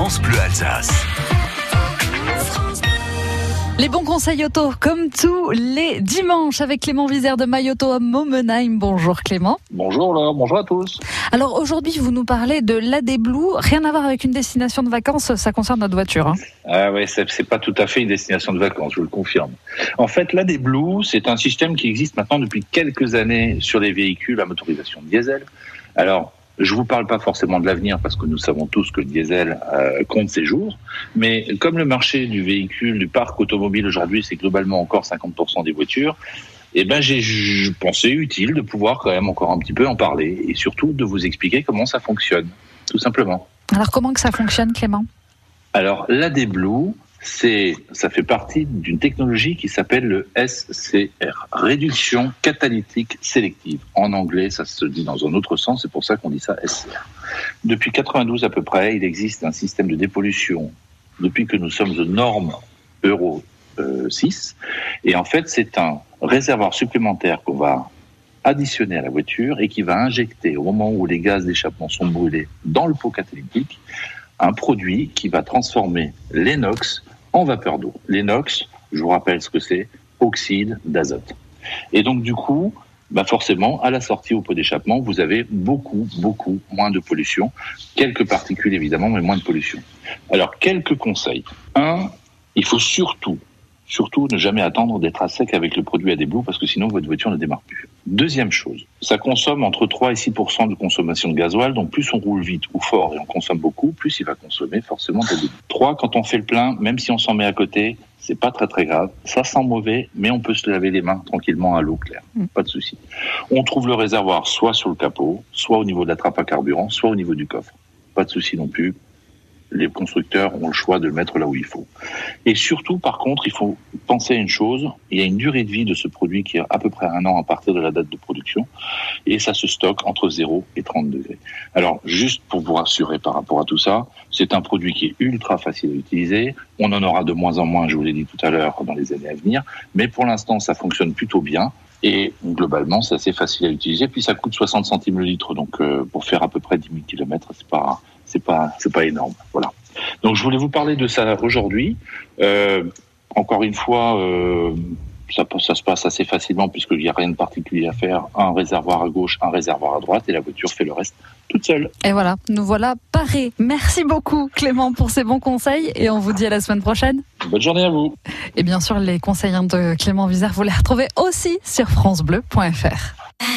France Bleu Alsace. Les bons conseils auto, comme tous les dimanches, avec Clément Vizère de Mayoto à Momenheim. Bonjour Clément. Bonjour Laura, bonjour à tous. Alors aujourd'hui, vous nous parlez de l'AD Blue. Rien à voir avec une destination de vacances, ça concerne notre voiture. Hein. Ah ouais, c'est pas tout à fait une destination de vacances, je vous le confirme. En fait, l'AD Blue, c'est un système qui existe maintenant depuis quelques années sur les véhicules à motorisation diesel. Alors, je vous parle pas forcément de l'avenir parce que nous savons tous que le diesel euh, compte ses jours, mais comme le marché du véhicule, du parc automobile aujourd'hui, c'est globalement encore 50% des voitures, eh ben j'ai pensé utile de pouvoir quand même encore un petit peu en parler et surtout de vous expliquer comment ça fonctionne, tout simplement. Alors comment que ça fonctionne, Clément? Alors l'AD Blue, c'est, ça fait partie d'une technologie qui s'appelle le SCR, réduction catalytique sélective. En anglais, ça se dit dans un autre sens, c'est pour ça qu'on dit ça SCR. Depuis 92 à peu près, il existe un système de dépollution depuis que nous sommes aux normes Euro 6. Euh, et en fait, c'est un réservoir supplémentaire qu'on va additionner à la voiture et qui va injecter au moment où les gaz d'échappement sont brûlés dans le pot catalytique un produit qui va transformer l'inox en vapeur d'eau. L'inox, je vous rappelle ce que c'est, oxyde d'azote. Et donc du coup, bah forcément, à la sortie au pot d'échappement, vous avez beaucoup, beaucoup moins de pollution. Quelques particules évidemment, mais moins de pollution. Alors, quelques conseils. Un, il faut surtout Surtout, ne jamais attendre d'être à sec avec le produit à déblou parce que sinon votre voiture ne démarre plus. Deuxième chose, ça consomme entre 3 et 6% de consommation de gasoil, donc plus on roule vite ou fort et on consomme beaucoup, plus il va consommer forcément de déblou. 3, quand on fait le plein, même si on s'en met à côté, c'est pas très très grave. Ça sent mauvais, mais on peut se laver les mains tranquillement à l'eau claire. Mm. Pas de souci. On trouve le réservoir soit sur le capot, soit au niveau de la trappe à carburant, soit au niveau du coffre. Pas de souci non plus les constructeurs ont le choix de le mettre là où il faut. Et surtout, par contre, il faut penser à une chose, il y a une durée de vie de ce produit qui est à peu près un an à partir de la date de production, et ça se stocke entre 0 et 30 degrés. Alors, juste pour vous rassurer par rapport à tout ça, c'est un produit qui est ultra facile à utiliser, on en aura de moins en moins, je vous l'ai dit tout à l'heure, dans les années à venir, mais pour l'instant, ça fonctionne plutôt bien. Et globalement, c'est assez facile à utiliser. Puis ça coûte 60 centimes le litre, donc euh, pour faire à peu près 10 000 km, c'est pas c'est pas c'est pas énorme. Voilà. Donc je voulais vous parler de ça aujourd'hui. Euh, encore une fois, euh, ça, ça, se passe assez facilement puisqu'il n'y a rien de particulier à faire. Un réservoir à gauche, un réservoir à droite et la voiture fait le reste toute seule. Et voilà, nous voilà parés. Merci beaucoup Clément pour ces bons conseils et on vous dit à la semaine prochaine. Bonne journée à vous. Et bien sûr, les conseils de Clément Vizère, vous les retrouvez aussi sur francebleu.fr.